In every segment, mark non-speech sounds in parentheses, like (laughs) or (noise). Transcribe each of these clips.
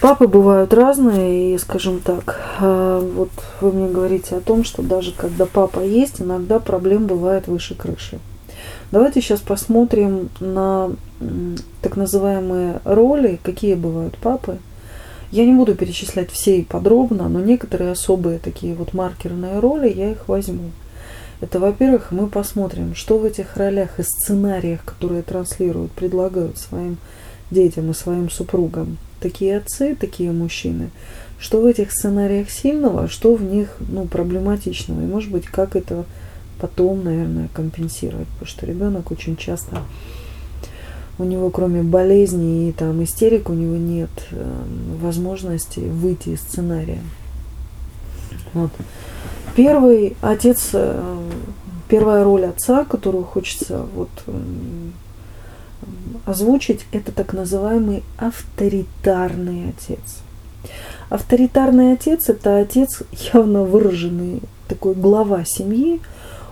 Папы бывают разные, и, скажем так, э, вот вы мне говорите о том, что даже когда папа есть, иногда проблем бывает выше крыши. Давайте сейчас посмотрим на так называемые роли, какие бывают папы. Я не буду перечислять все подробно, но некоторые особые такие вот маркерные роли я их возьму. Это, во-первых, мы посмотрим, что в этих ролях и сценариях, которые транслируют, предлагают своим детям и своим супругам такие отцы, такие мужчины, что в этих сценариях сильного, что в них ну, проблематичного. И, может быть, как это потом, наверное, компенсировать. Потому что ребенок очень часто, у него кроме болезни и там истерик, у него нет э, возможности выйти из сценария. Вот. Первый отец, э, первая роль отца, которую хочется вот озвучить, это так называемый авторитарный отец. Авторитарный отец – это отец явно выраженный, такой глава семьи.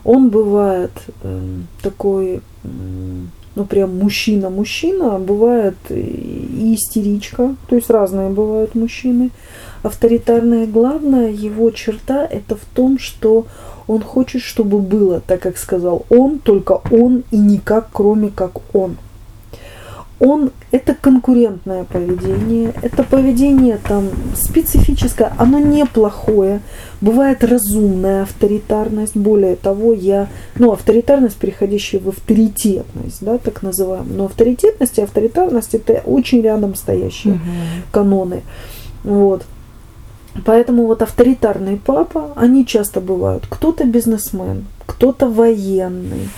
Он бывает э, такой, ну прям мужчина-мужчина, а бывает и истеричка, то есть разные бывают мужчины. Авторитарная главная его черта – это в том, что он хочет, чтобы было, так как сказал он, только он и никак, кроме как он – он это конкурентное поведение, это поведение там специфическое, оно неплохое, бывает разумная авторитарность, более того, я, ну, авторитарность, переходящая в авторитетность, да, так называемую, но авторитетность и авторитарность это очень рядом стоящие угу. каноны, вот. Поэтому вот авторитарный папа, они часто бывают, кто-то бизнесмен, кто-то военный,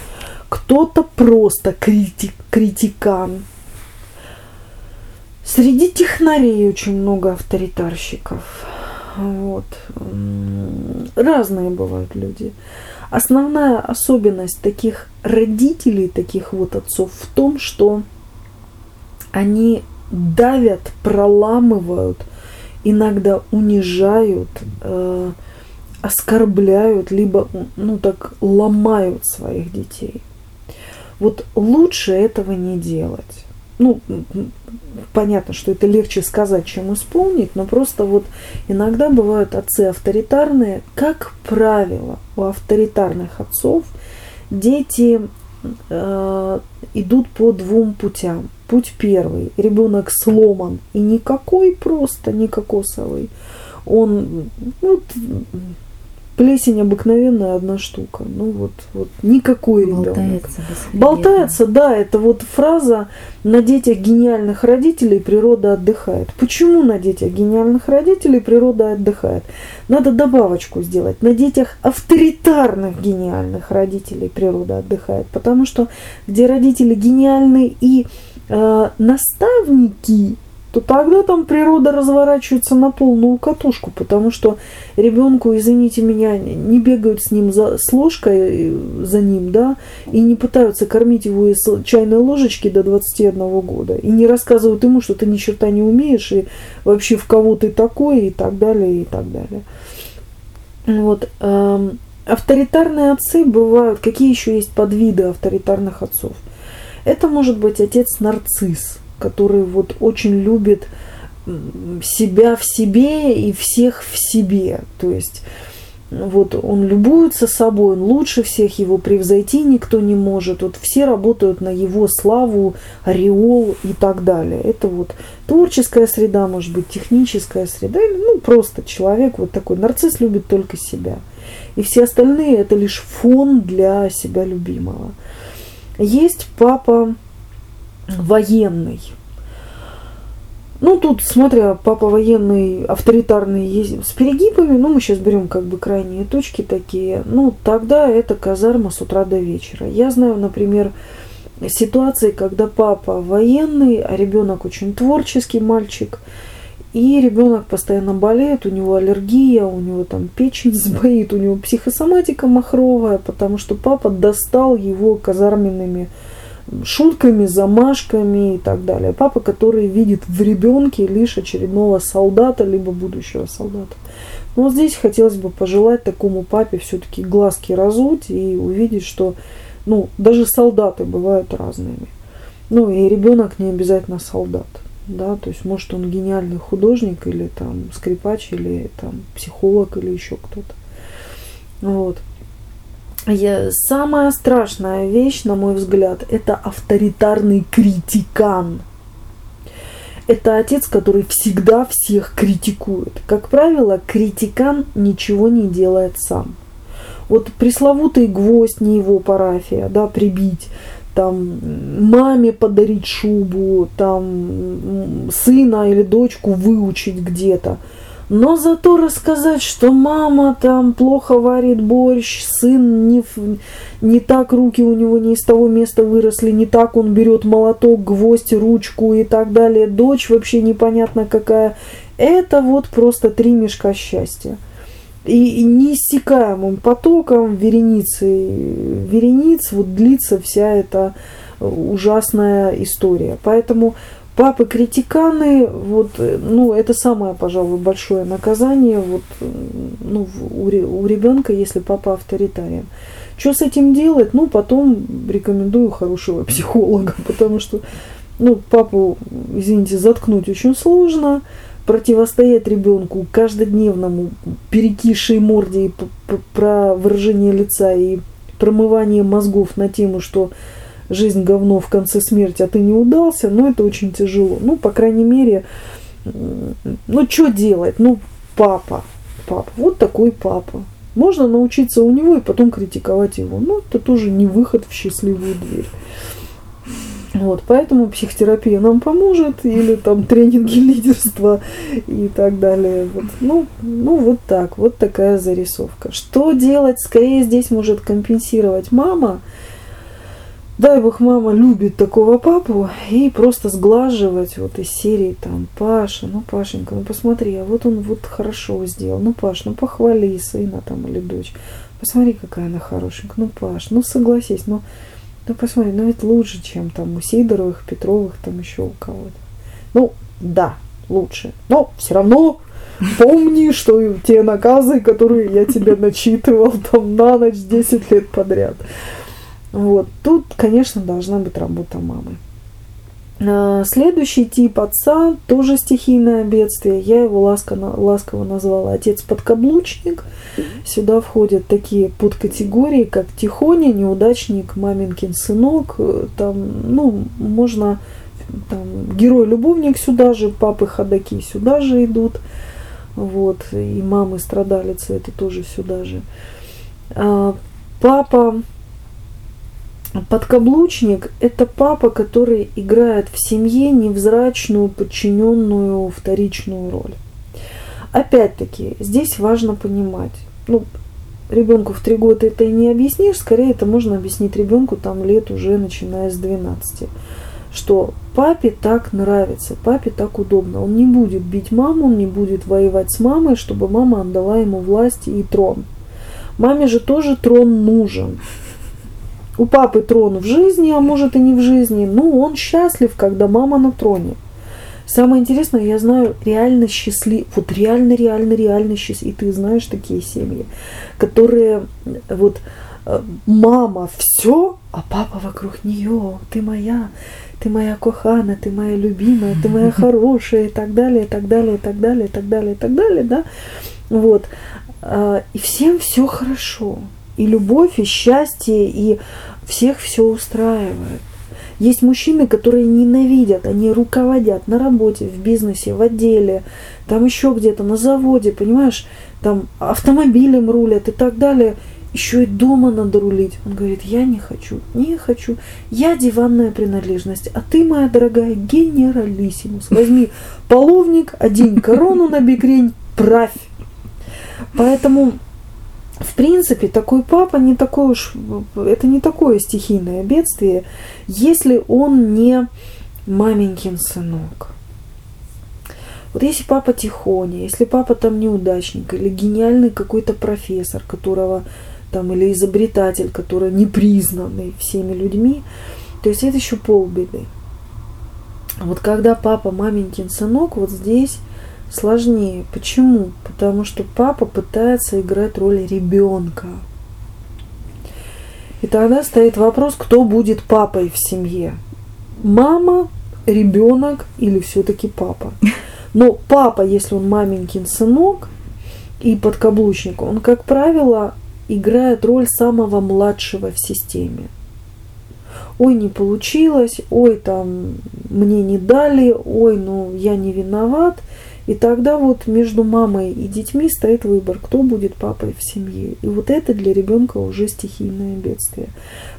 кто-то просто критик, критикан, Среди технарей очень много авторитарщиков. Вот. Разные бывают люди. Основная особенность таких родителей, таких вот отцов в том, что они давят, проламывают, иногда унижают, э, оскорбляют, либо, ну так, ломают своих детей. Вот лучше этого не делать ну, понятно, что это легче сказать, чем исполнить, но просто вот иногда бывают отцы авторитарные. Как правило, у авторитарных отцов дети э, идут по двум путям. Путь первый. Ребенок сломан и никакой просто, не кокосовый. Он ну, Плесень обыкновенная одна штука. Ну вот, вот никакой ребенок. Болтается, Болтается, да, это вот фраза на детях гениальных родителей природа отдыхает. Почему на детях гениальных родителей природа отдыхает? Надо добавочку сделать. На детях авторитарных гениальных родителей природа отдыхает. Потому что где родители гениальные и э, наставники, то тогда там природа разворачивается на полную катушку, потому что ребенку, извините меня, не бегают с ним за, с ложкой э, за ним, да, и не пытаются кормить его из чайной ложечки до 21 года, и не рассказывают ему, что ты ни черта не умеешь, и вообще в кого ты такой, и так далее, и так далее. Вот. Эм, авторитарные отцы бывают, какие еще есть подвиды авторитарных отцов? Это может быть отец-нарцисс, который вот очень любит себя в себе и всех в себе. То есть вот он любуется собой, он лучше всех его превзойти никто не может. Вот все работают на его славу, ореол и так далее. Это вот творческая среда, может быть, техническая среда, ну просто человек вот такой. Нарцисс любит только себя. И все остальные это лишь фон для себя любимого. Есть папа военный. Ну, тут, смотря, папа военный, авторитарный, есть с перегибами, ну, мы сейчас берем как бы крайние точки такие, ну, тогда это казарма с утра до вечера. Я знаю, например, ситуации, когда папа военный, а ребенок очень творческий мальчик, и ребенок постоянно болеет, у него аллергия, у него там печень (laughs) сбоит, у него психосоматика махровая, потому что папа достал его казарменными шутками, замашками и так далее. Папа, который видит в ребенке лишь очередного солдата, либо будущего солдата. Но здесь хотелось бы пожелать такому папе все-таки глазки разуть и увидеть, что ну, даже солдаты бывают разными. Ну и ребенок не обязательно солдат. да, то есть может он гениальный художник или там скрипач или там психолог или еще кто-то. Вот. Самая страшная вещь, на мой взгляд, это авторитарный критикан. Это отец, который всегда всех критикует. Как правило, критикан ничего не делает сам. Вот пресловутый гвоздь не его парафия, да, прибить, там маме подарить шубу, там сына или дочку выучить где-то – но зато рассказать, что мама там плохо варит борщ, сын не, не так руки у него не из того места выросли, не так он берет молоток, гвоздь, ручку и так далее. Дочь вообще непонятно какая. Это вот просто три мешка счастья. И, и неиссякаемым потоком вереницы, верениц вот длится вся эта ужасная история. Поэтому Папы критиканы, вот, ну, это самое, пожалуй, большое наказание вот, ну, у, у ребенка, если папа авторитарен. Что с этим делать? Ну, потом рекомендую хорошего психолога, (laughs) потому что, ну, папу, извините, заткнуть очень сложно, противостоять ребенку каждодневному перекисшей морде и про выражение лица и промывание мозгов на тему, что жизнь говно в конце смерти, а ты не удался, но это очень тяжело. Ну, по крайней мере, ну, что делать? Ну, папа, папа, вот такой папа. Можно научиться у него и потом критиковать его. Но это тоже не выход в счастливую дверь. Вот, поэтому психотерапия нам поможет, или там тренинги лидерства и так далее. Вот. Ну, ну, вот так, вот такая зарисовка. Что делать? Скорее здесь может компенсировать мама, дай бог мама любит такого папу и просто сглаживать вот из серии там Паша, ну Пашенька, ну посмотри, а вот он вот хорошо сделал, ну Паш, ну похвали сына там или дочь, посмотри, какая она хорошенькая, ну Паш, ну согласись, ну, ну посмотри, ну ведь лучше, чем там у Сидоровых, Петровых, там еще у кого-то. Ну, да, лучше, но все равно помни, что те наказы, которые я тебе начитывал там на ночь 10 лет подряд. Вот. Тут, конечно, должна быть работа мамы. А, следующий тип отца тоже стихийное бедствие. Я его ласково, ласково назвала отец-подкаблучник. Сюда входят такие подкатегории, как тихоня, неудачник, маминкин сынок. Там, ну, можно там, герой-любовник сюда же, папы ходаки сюда же идут. Вот, и мамы страдалицы это тоже сюда же. А, папа Подкаблучник – это папа, который играет в семье невзрачную, подчиненную вторичную роль. Опять-таки, здесь важно понимать, ну, ребенку в три года это и не объяснишь, скорее это можно объяснить ребенку там лет уже начиная с 12, что папе так нравится, папе так удобно, он не будет бить маму, он не будет воевать с мамой, чтобы мама отдала ему власть и трон. Маме же тоже трон нужен. У папы трон в жизни, а может и не в жизни. Ну, он счастлив, когда мама на троне. Самое интересное, я знаю реально счастлив, вот реально, реально, реально счастлив. И ты знаешь такие семьи, которые вот э, мама все, а папа вокруг нее. Ты моя, ты моя кохана, ты моя любимая, ты моя (laughs) хорошая и так далее, и так далее, и так далее, и так далее, и так далее, да. Вот. А, и всем все хорошо. И любовь, и счастье, и всех все устраивает. Есть мужчины, которые ненавидят, они руководят на работе, в бизнесе, в отделе, там еще где-то на заводе, понимаешь, там автомобилем рулят и так далее. Еще и дома надо рулить. Он говорит, я не хочу, не хочу. Я диванная принадлежность, а ты, моя дорогая, генералиссимус. Возьми половник, одень корону на бекрень, правь. Поэтому в принципе, такой папа не такой уж, это не такое стихийное бедствие, если он не маменькин сынок. Вот если папа тихоня, если папа там неудачник или гениальный какой-то профессор, которого там или изобретатель, который не признанный всеми людьми, то есть это еще полбеды. Вот когда папа маменькин сынок, вот здесь сложнее. Почему? Потому что папа пытается играть роль ребенка. И тогда стоит вопрос, кто будет папой в семье. Мама – ребенок или все-таки папа. Но папа, если он маменькин сынок и подкаблучник, он, как правило, играет роль самого младшего в системе. Ой, не получилось, ой, там мне не дали, ой, ну я не виноват – и тогда вот между мамой и детьми стоит выбор, кто будет папой в семье. И вот это для ребенка уже стихийное бедствие.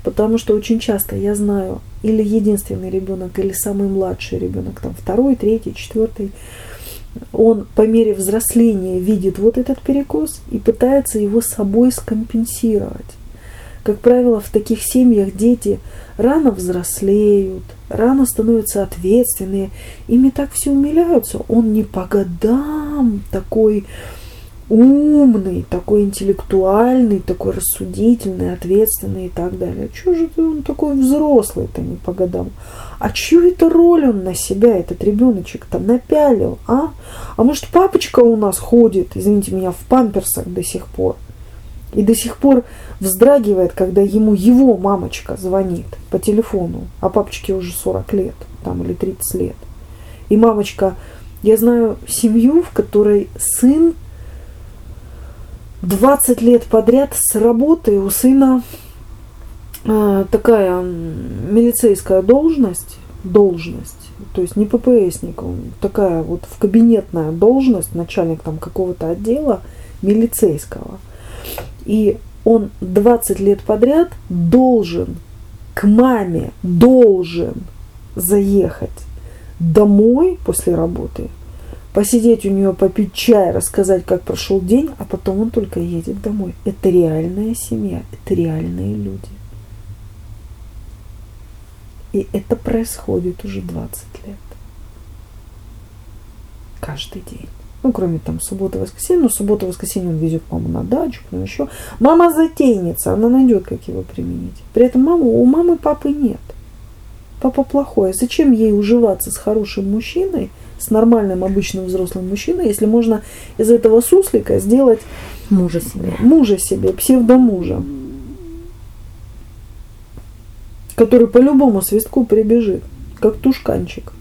Потому что очень часто я знаю, или единственный ребенок, или самый младший ребенок, там второй, третий, четвертый, он по мере взросления видит вот этот перекос и пытается его собой скомпенсировать. Как правило, в таких семьях дети рано взрослеют, рано становятся ответственные, ими так все умиляются. Он не по годам такой умный, такой интеллектуальный, такой рассудительный, ответственный и так далее. Чего же он такой взрослый-то не по годам? А чью это роль он на себя, этот ребеночек-то напялил, а? А может папочка у нас ходит, извините меня, в памперсах до сих пор? И до сих пор вздрагивает, когда ему его мамочка звонит по телефону, а папочке уже 40 лет, там или 30 лет. И мамочка, я знаю семью, в которой сын 20 лет подряд с работы у сына э, такая милицейская должность, должность, то есть не ППСник, он такая вот в кабинетная должность, начальник там какого-то отдела милицейского. И он 20 лет подряд должен к маме, должен заехать домой после работы, посидеть у нее, попить чай, рассказать, как прошел день, а потом он только едет домой. Это реальная семья, это реальные люди. И это происходит уже 20 лет. Каждый день. Ну, кроме там субботы воскресенья. Ну, суббота воскресенье он везет маму на дачу, потом еще. Мама затейница, она найдет, как его применить. При этом маму, у мамы папы нет. Папа плохой. Зачем ей уживаться с хорошим мужчиной, с нормальным обычным взрослым мужчиной, если можно из этого суслика сделать мужа себе, мужа себе псевдомужа, который по любому свистку прибежит, как тушканчик.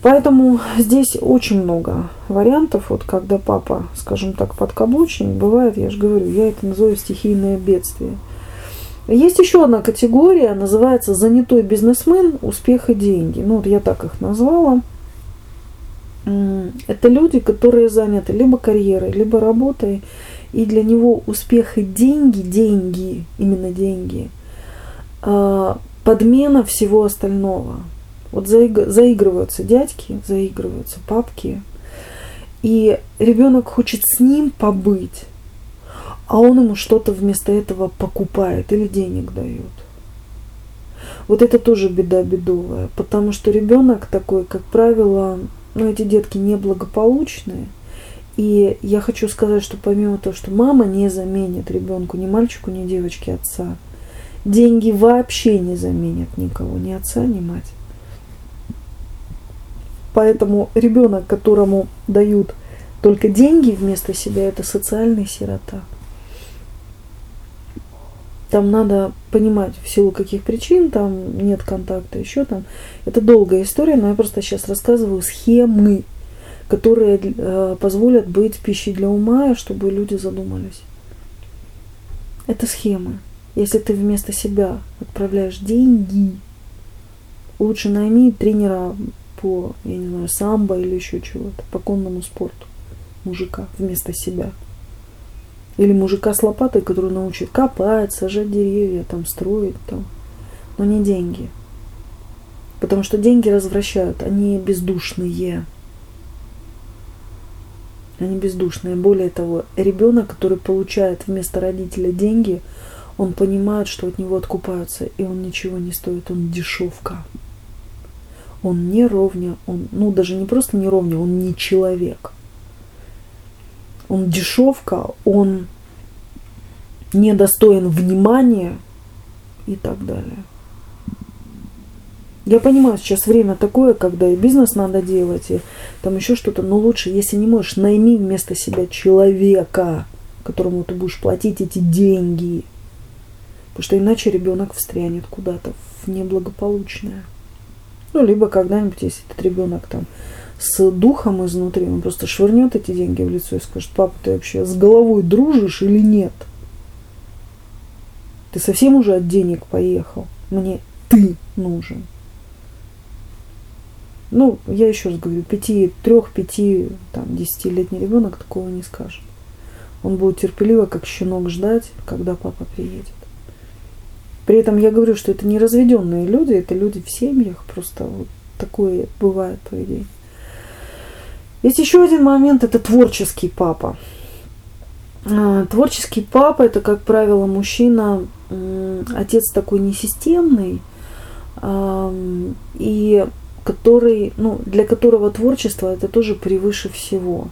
Поэтому здесь очень много вариантов, вот когда папа, скажем так, подкаблучник, бывает, я же говорю, я это называю стихийное бедствие. Есть еще одна категория, называется занятой бизнесмен, успех и деньги. Ну вот я так их назвала. Это люди, которые заняты либо карьерой, либо работой, и для него успех и деньги, деньги, именно деньги, а, подмена всего остального – вот заигрываются дядьки, заигрываются папки, и ребенок хочет с ним побыть, а он ему что-то вместо этого покупает или денег дает. Вот это тоже беда бедовая, потому что ребенок такой, как правило, ну эти детки неблагополучные. И я хочу сказать, что помимо того, что мама не заменит ребенку, ни мальчику, ни девочке отца, деньги вообще не заменят никого, ни отца, ни мать. Поэтому ребенок, которому дают только деньги вместо себя, это социальный сирота. Там надо понимать, в силу каких причин там нет контакта, еще там. Это долгая история, но я просто сейчас рассказываю схемы, которые э, позволят быть пищей для ума, чтобы люди задумались. Это схемы. Если ты вместо себя отправляешь деньги, лучше найми тренера по, я не знаю, самбо или еще чего-то, по конному спорту мужика вместо себя. Или мужика с лопатой, который научит копать, сажать деревья, там, строить, там. Но не деньги. Потому что деньги развращают, они бездушные. Они бездушные. Более того, ребенок, который получает вместо родителя деньги, он понимает, что от него откупаются, и он ничего не стоит, он дешевка он не ровня, он, ну даже не просто не ровня, он не человек. Он дешевка, он недостоин внимания и так далее. Я понимаю, сейчас время такое, когда и бизнес надо делать, и там еще что-то, но лучше, если не можешь, найми вместо себя человека, которому ты будешь платить эти деньги. Потому что иначе ребенок встрянет куда-то в неблагополучное. Ну, либо когда-нибудь, если этот ребенок там с духом изнутри, он просто швырнет эти деньги в лицо и скажет, папа, ты вообще с головой дружишь или нет? Ты совсем уже от денег поехал. Мне ты нужен. Ну, я еще раз говорю, пяти, трех, пяти, там, десятилетний ребенок такого не скажет. Он будет терпеливо, как щенок, ждать, когда папа приедет. При этом я говорю, что это не разведенные люди, это люди в семьях, просто вот такое бывает поведение. Есть еще один момент, это творческий папа. А, творческий папа это, как правило, мужчина, отец такой несистемный, и который, ну, для которого творчество это тоже превыше всего.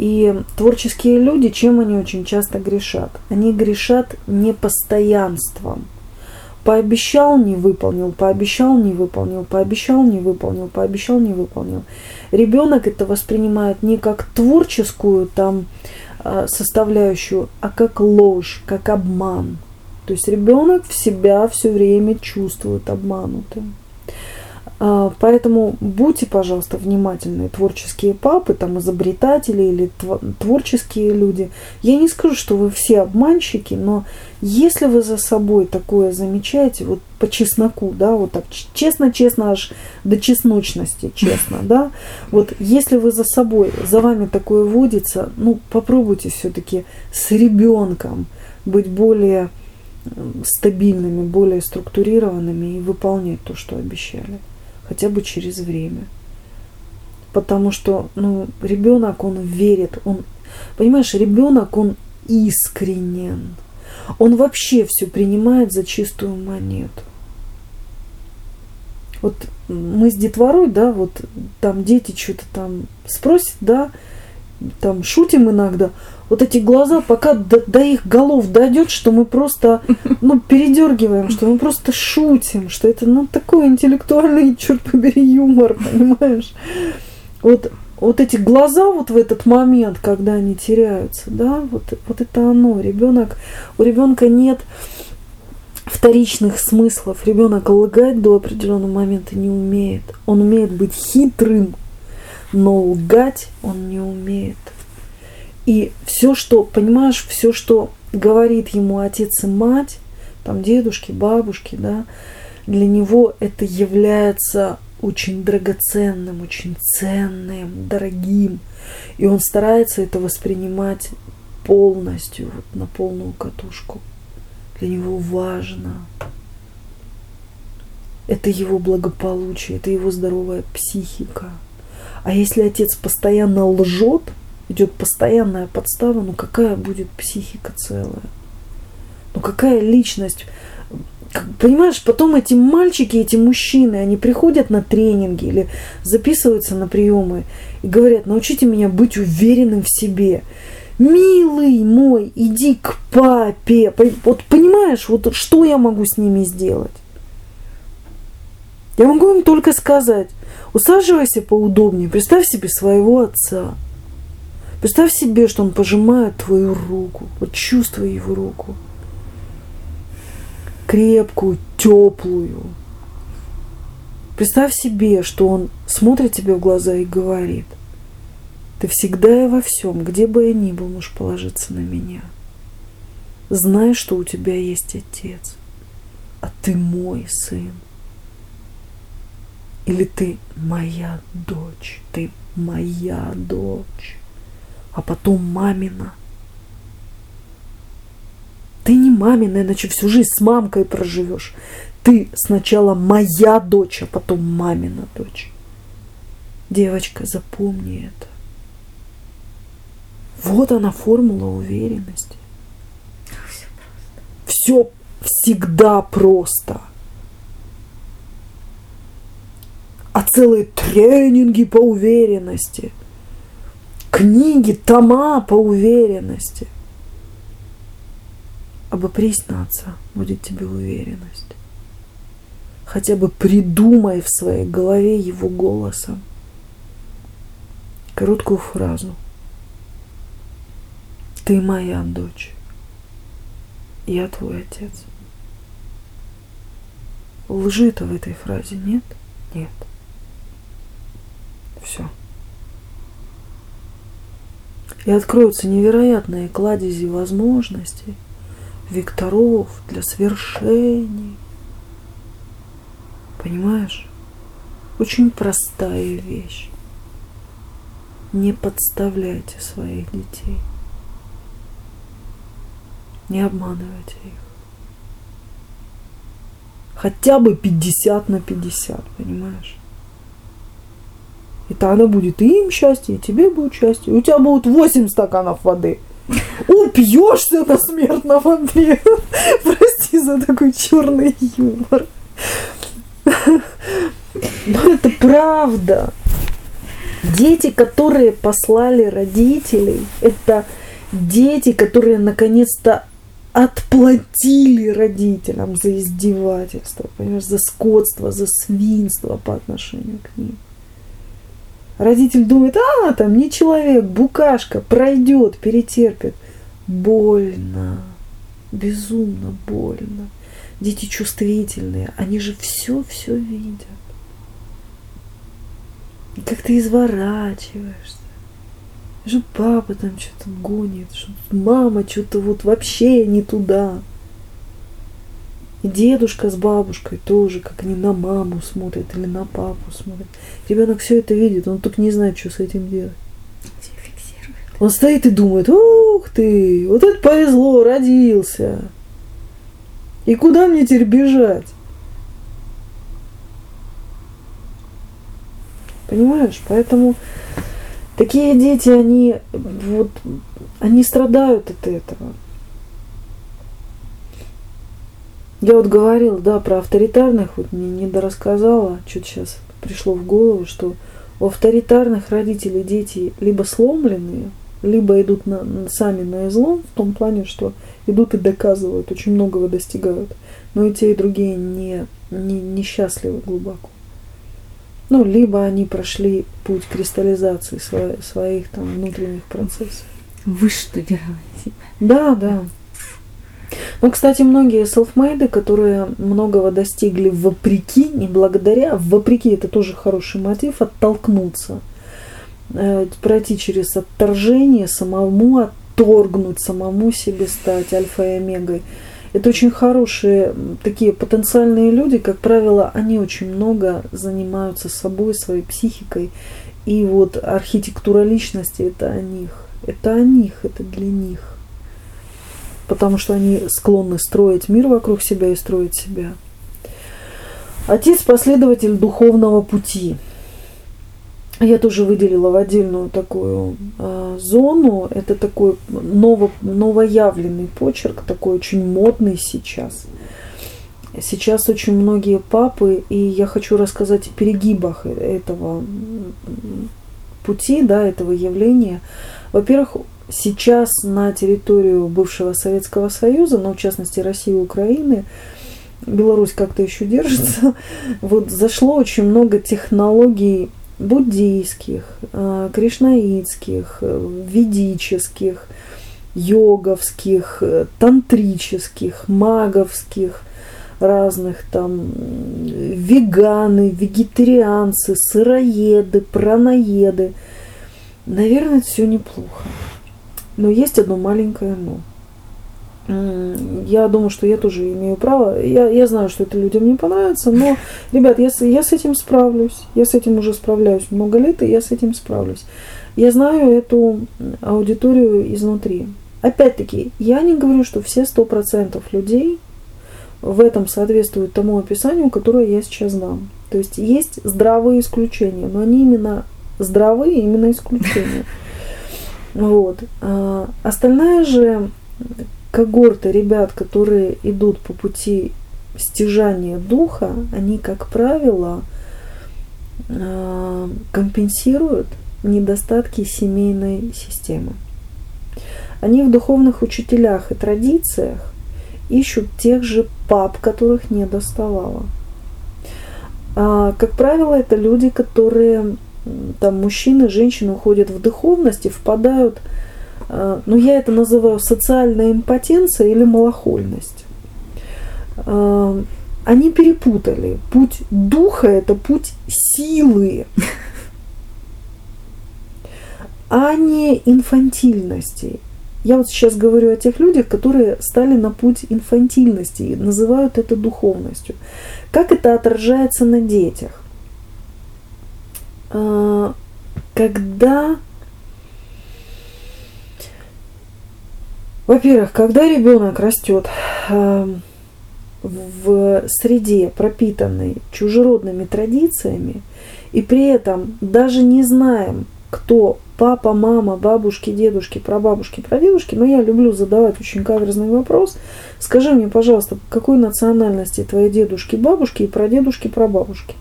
И творческие люди, чем они очень часто грешат? Они грешат непостоянством. Пообещал, не выполнил, пообещал, не выполнил, пообещал, не выполнил, пообещал, не выполнил. Ребенок это воспринимает не как творческую там а, составляющую, а как ложь, как обман. То есть ребенок в себя все время чувствует обманутым. А, поэтому будьте, пожалуйста, внимательны, творческие папы, там, изобретатели или творческие люди. Я не скажу, что вы все обманщики, но если вы за собой такое замечаете, вот по чесноку, да, вот так честно-честно аж до чесночности, (laughs) честно, да, вот если вы за собой, за вами такое водится, ну, попробуйте все-таки с ребенком быть более стабильными, более структурированными и выполнять то, что обещали хотя бы через время. Потому что ну, ребенок, он верит, он, понимаешь, ребенок, он искренен. Он вообще все принимает за чистую монету. Вот мы с детворой, да, вот там дети что-то там спросят, да, там шутим иногда, вот эти глаза, пока до, до их голов дойдет, что мы просто, (laughs) ну, передергиваем, что мы просто шутим, что это, ну, такой интеллектуальный, черт побери, юмор, понимаешь? Вот, вот эти глаза вот в этот момент, когда они теряются, да, вот, вот это оно. Ребенок, у ребенка нет вторичных смыслов. Ребенок лгать до определенного момента не умеет. Он умеет быть хитрым, но лгать он не умеет. И все, что, понимаешь, все, что говорит ему отец и мать, там дедушки, бабушки, да, для него это является очень драгоценным, очень ценным, дорогим. И он старается это воспринимать полностью, вот на полную катушку. Для него важно. Это его благополучие, это его здоровая психика. А если отец постоянно лжет, идет постоянная подстава, ну какая будет психика целая? Ну какая личность? Понимаешь, потом эти мальчики, эти мужчины, они приходят на тренинги или записываются на приемы и говорят, научите меня быть уверенным в себе. Милый мой, иди к папе. Вот понимаешь, вот что я могу с ними сделать? Я могу им только сказать, усаживайся поудобнее, представь себе своего отца. Представь себе, что он пожимает твою руку. Вот чувствуй его руку. Крепкую, теплую. Представь себе, что он смотрит тебе в глаза и говорит, ты всегда и во всем, где бы я ни был, можешь положиться на меня. Знай, что у тебя есть отец, а ты мой сын. Или ты моя дочь, ты моя дочь а потом мамина. Ты не мамина, иначе всю жизнь с мамкой проживешь. Ты сначала моя дочь, а потом мамина дочь. Девочка, запомни это. Вот она формула уверенности. Все всегда просто. А целые тренинги по уверенности – книги, тома по уверенности. Обопрись на отца, будет тебе уверенность. Хотя бы придумай в своей голове его голосом короткую фразу. Ты моя дочь. Я твой отец. лжи-то в этой фразе нет? Нет. Все. И откроются невероятные кладези возможностей, векторов для свершений. Понимаешь? Очень простая вещь. Не подставляйте своих детей. Не обманывайте их. Хотя бы 50 на 50, понимаешь? И тогда будет и им счастье, и тебе будет счастье. У тебя будут 8 стаканов воды. Упьешься на смертном одре. (laughs) Прости за такой черный юмор. (laughs) Но это правда. Дети, которые послали родителей, это дети, которые наконец-то отплатили родителям за издевательство, понимаешь, за скотство, за свинство по отношению к ним. Родитель думает, а, там не человек, букашка, пройдет, перетерпит. Больно, безумно больно. Дети чувствительные, они же все-все видят. И как ты изворачиваешься. Что папа там что-то гонит, что мама что-то вот вообще не туда. И дедушка с бабушкой тоже, как они на маму смотрят или на папу смотрят. Ребенок все это видит, он только не знает, что с этим делать. Он стоит и думает, ух ты, вот это повезло, родился. И куда мне теперь бежать? Понимаешь? Поэтому такие дети, они вот, они страдают от этого. Я вот говорила, да, про авторитарных, вот мне не дорассказала, что-то сейчас пришло в голову, что у авторитарных родителей дети либо сломленные, либо идут на, сами на излом, в том плане, что идут и доказывают, очень многого достигают. Но и те, и другие не, не, несчастливы глубоко. Ну, либо они прошли путь кристаллизации своих, своих там внутренних процессов. Вы что делаете? Да, да. Ну, кстати, многие селфмейды, которые многого достигли вопреки, не благодаря, вопреки, это тоже хороший мотив, оттолкнуться, э, пройти через отторжение, самому отторгнуть, самому себе стать альфа и омегой. Это очень хорошие такие потенциальные люди, как правило, они очень много занимаются собой, своей психикой. И вот архитектура личности это о них. Это о них, это для них потому что они склонны строить мир вокруг себя и строить себя. Отец – последователь духовного пути. Я тоже выделила в отдельную такую э, зону. Это такой ново, новоявленный почерк, такой очень модный сейчас. Сейчас очень многие папы, и я хочу рассказать о перегибах этого пути, да, этого явления. Во-первых, сейчас на территорию бывшего Советского Союза, но в частности России и Украины, Беларусь как-то еще держится, (laughs) вот зашло очень много технологий буддийских, а, кришнаитских, ведических, йоговских, тантрических, маговских, разных там веганы, вегетарианцы, сыроеды, праноеды. Наверное, это все неплохо. Но есть одно маленькое но. Я думаю, что я тоже имею право. Я, я знаю, что это людям не понравится, но, (laughs) ребят, я, я с этим справлюсь. Я с этим уже справляюсь много лет, и я с этим справлюсь. Я знаю эту аудиторию изнутри. Опять-таки, я не говорю, что все сто процентов людей в этом соответствуют тому описанию, которое я сейчас знам. То есть есть здравые исключения, но они именно здравые, именно исключения. (laughs) Вот. А остальная же когорта ребят, которые идут по пути стяжания духа, они, как правило, а, компенсируют недостатки семейной системы. Они в духовных учителях и традициях ищут тех же пап, которых не доставало. А, как правило, это люди, которые там мужчины, женщины уходят в духовность и впадают, э, ну я это называю социальная импотенция или малохольность. Э, они перепутали. Путь духа – это путь силы, (laughs) а не инфантильности. Я вот сейчас говорю о тех людях, которые стали на путь инфантильности и называют это духовностью. Как это отражается на детях? А, когда Во-первых, когда ребенок растет эм, в среде, пропитанной чужеродными традициями, и при этом даже не знаем, кто папа, мама, бабушки, дедушки, прабабушки, прадедушки, но я люблю задавать очень каверзный вопрос. Скажи мне, пожалуйста, какой национальности твои дедушки, бабушки и прадедушки, прабабушки?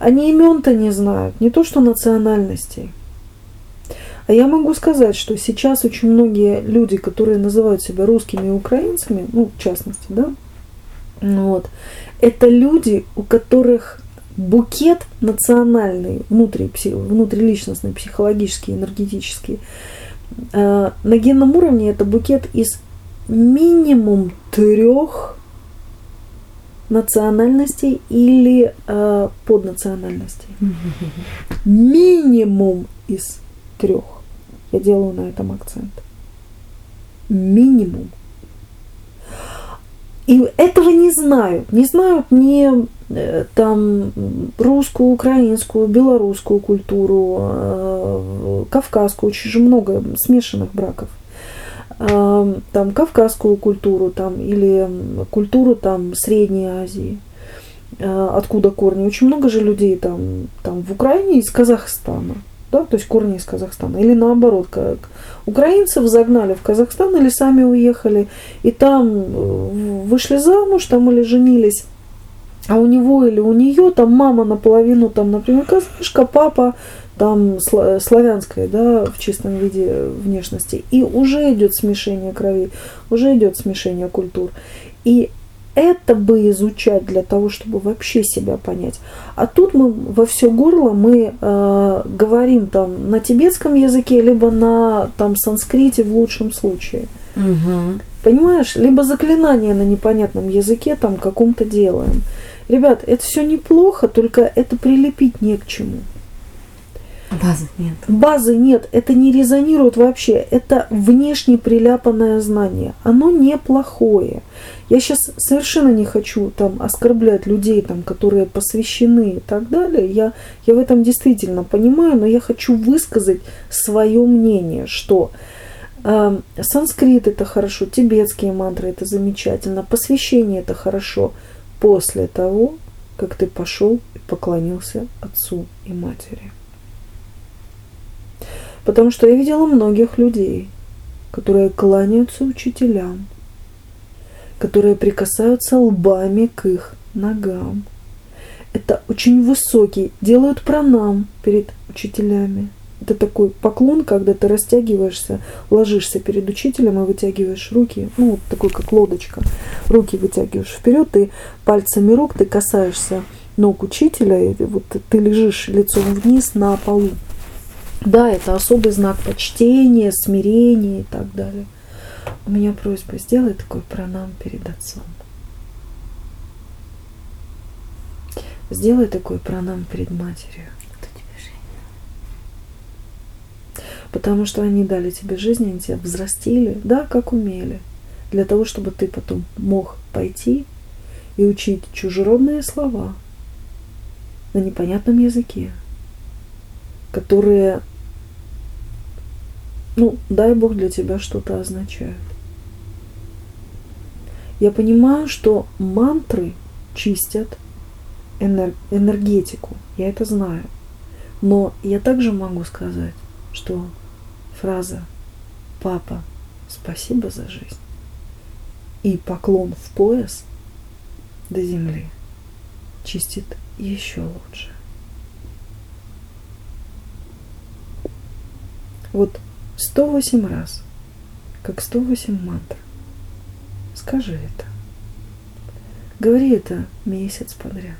Они имен-то не знают, не то что национальностей. А я могу сказать, что сейчас очень многие люди, которые называют себя русскими и украинцами, ну, в частности, да, вот, это люди, у которых букет национальный, внутри, внутриличностный, психологический, энергетический, э, на генном уровне это букет из минимум трех национальностей или э, поднациональностей. Минимум из трех. Я делаю на этом акцент. Минимум. И этого не знают. Не знают ни э, там русскую, украинскую, белорусскую культуру, э, кавказскую, очень же много смешанных браков. Э, там кавказскую культуру там, или культуру там Средней Азии откуда корни. Очень много же людей там, там в Украине из Казахстана да, то есть корни из Казахстана. Или наоборот, как украинцев загнали в Казахстан или сами уехали, и там э, вышли замуж, там или женились, а у него или у нее там мама наполовину, там, например, казашка, папа там славянская, да, в чистом виде внешности. И уже идет смешение крови, уже идет смешение культур. И это бы изучать для того, чтобы вообще себя понять. А тут мы во все горло мы э, говорим там на тибетском языке, либо на там санскрите в лучшем случае. Угу. Понимаешь? Либо заклинание на непонятном языке там каком-то делаем. Ребят, это все неплохо, только это прилепить не к чему. Базы нет. Базы нет, это не резонирует вообще. Это внешне приляпанное знание. Оно неплохое. Я сейчас совершенно не хочу там оскорблять людей, там, которые посвящены и так далее. Я, я в этом действительно понимаю, но я хочу высказать свое мнение, что э, санскрит это хорошо, тибетские мантры это замечательно, посвящение это хорошо после того, как ты пошел и поклонился отцу и матери. Потому что я видела многих людей, которые кланяются учителям, которые прикасаются лбами к их ногам. Это очень высокий, делают пранам перед учителями. Это такой поклон, когда ты растягиваешься, ложишься перед учителем и вытягиваешь руки, ну, вот такой, как лодочка. Руки вытягиваешь вперед, ты пальцами рук, ты касаешься ног учителя, и вот ты лежишь лицом вниз на полу. Да, это особый знак почтения, смирения и так далее. У меня просьба, сделай такой пранам перед отцом. Сделай такой пранам перед матерью. Потому что они дали тебе жизнь, они тебя взрастили, да, как умели. Для того, чтобы ты потом мог пойти и учить чужеродные слова на непонятном языке, которые ну, дай Бог для тебя что-то означает. Я понимаю, что мантры чистят энер- энергетику, я это знаю. Но я также могу сказать, что фраза «Папа, спасибо за жизнь» и поклон в пояс до земли чистит еще лучше. Вот 108 раз, как 108 мантр. Скажи это. Говори это месяц подряд,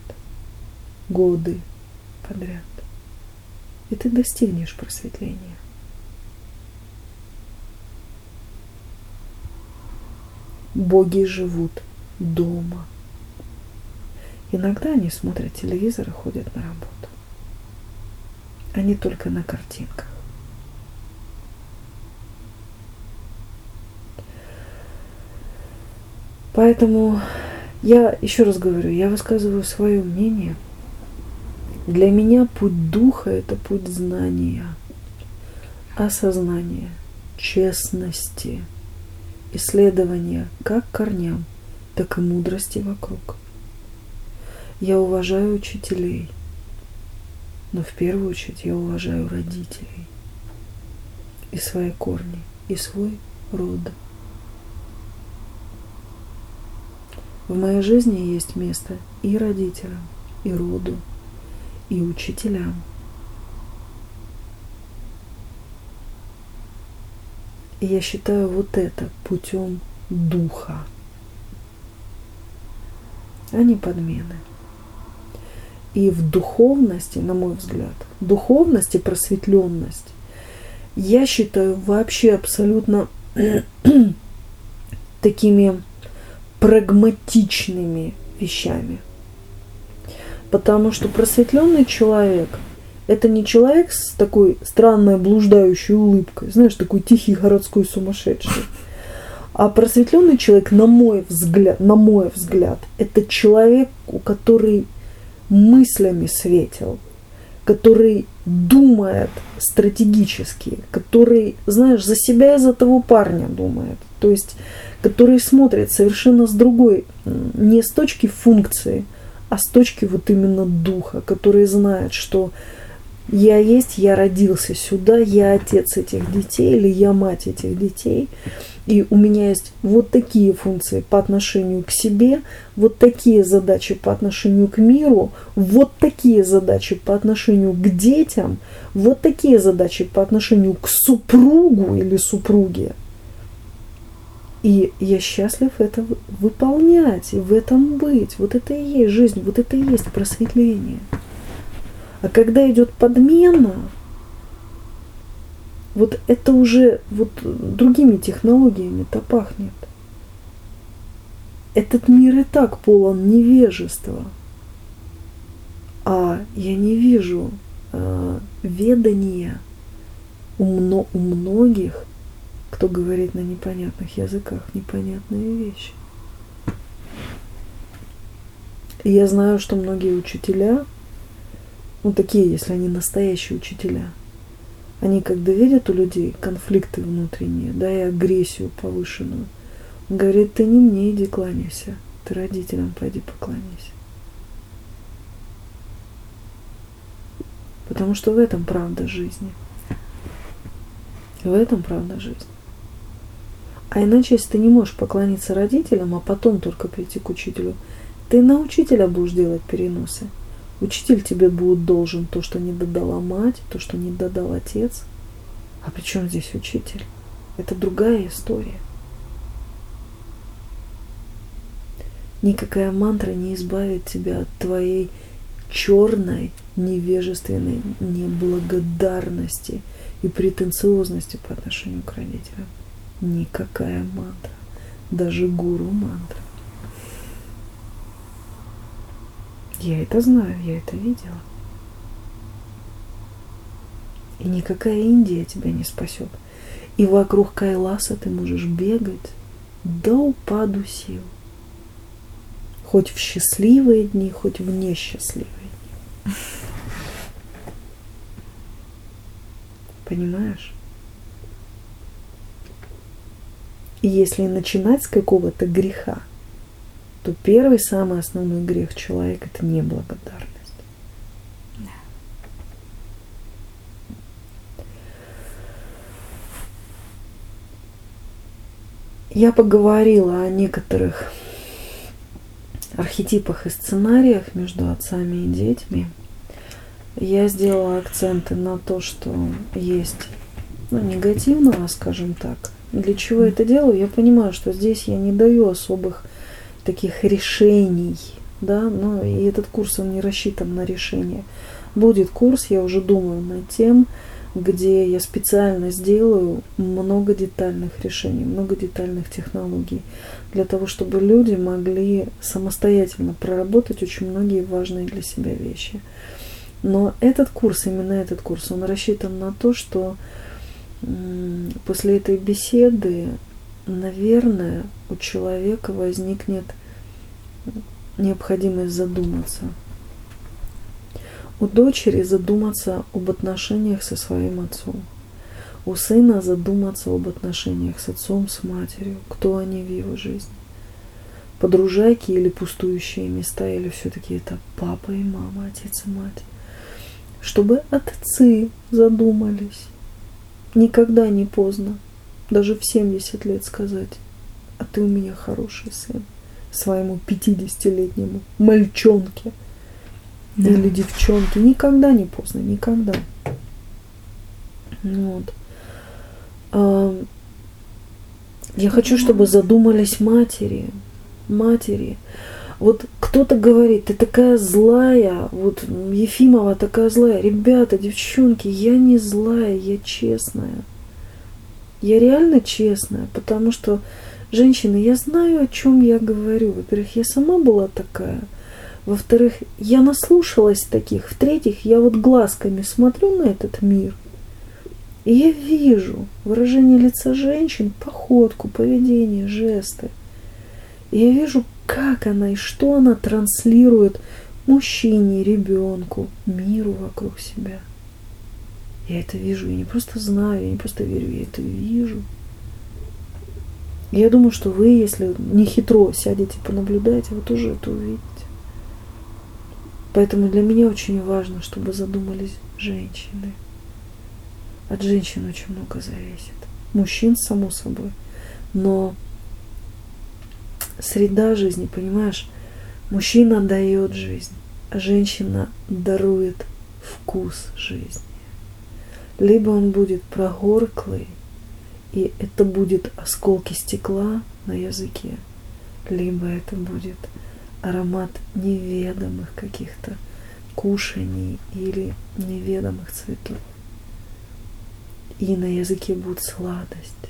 годы подряд. И ты достигнешь просветления. Боги живут дома. Иногда они смотрят телевизор и ходят на работу. Они только на картинках. Поэтому я еще раз говорю, я высказываю свое мнение. Для меня путь духа – это путь знания, осознания, честности, исследования как корням, так и мудрости вокруг. Я уважаю учителей, но в первую очередь я уважаю родителей и свои корни, и свой род. В моей жизни есть место и родителям, и роду, и учителям. И я считаю вот это путем духа, а не подмены. И в духовности, на мой взгляд, духовность и просветленность, я считаю вообще абсолютно (clears throat) такими прагматичными вещами. Потому что просветленный человек – это не человек с такой странной блуждающей улыбкой, знаешь, такой тихий городской сумасшедший. А просветленный человек, на мой взгляд, на мой взгляд, это человек, у который мыслями светил, который думает стратегически, который, знаешь, за себя и за того парня думает. То есть который смотрит совершенно с другой, не с точки функции, а с точки вот именно духа, который знает, что я есть, я родился сюда, я отец этих детей или я мать этих детей. И у меня есть вот такие функции по отношению к себе, вот такие задачи по отношению к миру, вот такие задачи по отношению к детям, вот такие задачи по отношению к супругу или супруге. И я счастлив это выполнять, в этом быть. Вот это и есть жизнь, вот это и есть просветление. А когда идет подмена, вот это уже вот другими технологиями-то пахнет. Этот мир и так полон невежества. А я не вижу э, ведания у, мно, у многих кто говорит на непонятных языках непонятные вещи. И я знаю, что многие учителя, ну такие, если они настоящие учителя, они когда видят у людей конфликты внутренние, да, и агрессию повышенную, он говорит, ты не мне иди кланяйся, ты родителям пойди поклоняйся. Потому что в этом правда жизни. В этом правда жизнь. А иначе, если ты не можешь поклониться родителям, а потом только прийти к учителю, ты на учителя будешь делать переносы. Учитель тебе будет должен то, что не додала мать, то, что не додал отец. А при чем здесь учитель? Это другая история. Никакая мантра не избавит тебя от твоей черной, невежественной неблагодарности и претенциозности по отношению к родителям никакая мантра, даже гуру мантра. Я это знаю, я это видела. И никакая Индия тебя не спасет. И вокруг Кайласа ты можешь бегать до упаду сил. Хоть в счастливые дни, хоть в несчастливые дни. Понимаешь? И если начинать с какого-то греха, то первый, самый основной грех человека – это неблагодарность. Я поговорила о некоторых архетипах и сценариях между отцами и детьми. Я сделала акценты на то, что есть ну, негативного, скажем так, для чего это делаю? Я понимаю, что здесь я не даю особых таких решений, да, но и этот курс, он не рассчитан на решение. Будет курс, я уже думаю над тем, где я специально сделаю много детальных решений, много детальных технологий, для того, чтобы люди могли самостоятельно проработать очень многие важные для себя вещи. Но этот курс, именно этот курс, он рассчитан на то, что после этой беседы, наверное, у человека возникнет необходимость задуматься. У дочери задуматься об отношениях со своим отцом. У сына задуматься об отношениях с отцом, с матерью. Кто они в его жизни. Подружайки или пустующие места, или все-таки это папа и мама, отец и мать. Чтобы отцы задумались Никогда не поздно, даже в 70 лет сказать, а ты у меня хороший сын, своему 50-летнему мальчонке да. или девчонке. Никогда не поздно, никогда. Вот. А, я хочу, чтобы задумались матери, матери, вот кто-то говорит, ты такая злая, вот Ефимова такая злая. Ребята, девчонки, я не злая, я честная. Я реально честная, потому что, женщины, я знаю, о чем я говорю. Во-первых, я сама была такая. Во-вторых, я наслушалась таких. В-третьих, я вот глазками смотрю на этот мир. И я вижу выражение лица женщин, походку, поведение, жесты. И я вижу, как она и что она транслирует мужчине, ребенку, миру вокруг себя. Я это вижу, я не просто знаю, я не просто верю, я это вижу. Я думаю, что вы, если не хитро сядете, понаблюдаете, вы тоже это увидите. Поэтому для меня очень важно, чтобы задумались женщины. От женщин очень много зависит. Мужчин, само собой. Но среда жизни, понимаешь? Мужчина дает жизнь, а женщина дарует вкус жизни. Либо он будет прогорклый, и это будет осколки стекла на языке, либо это будет аромат неведомых каких-то кушаний или неведомых цветов. И на языке будет сладость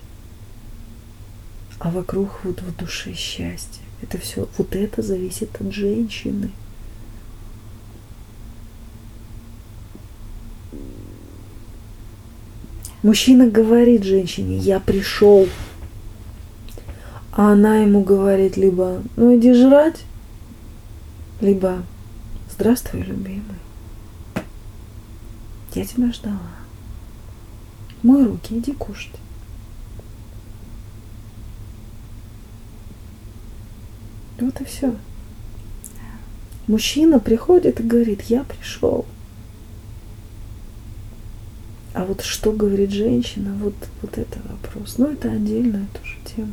а вокруг вот в душе счастье. Это все, вот это зависит от женщины. Мужчина говорит женщине, я пришел. А она ему говорит либо, ну иди жрать, либо, здравствуй, любимый. Я тебя ждала. Мой руки, иди кушать. Вот и все. Мужчина приходит и говорит, я пришел. А вот что говорит женщина, вот, вот это вопрос. Ну, это отдельная тоже тема.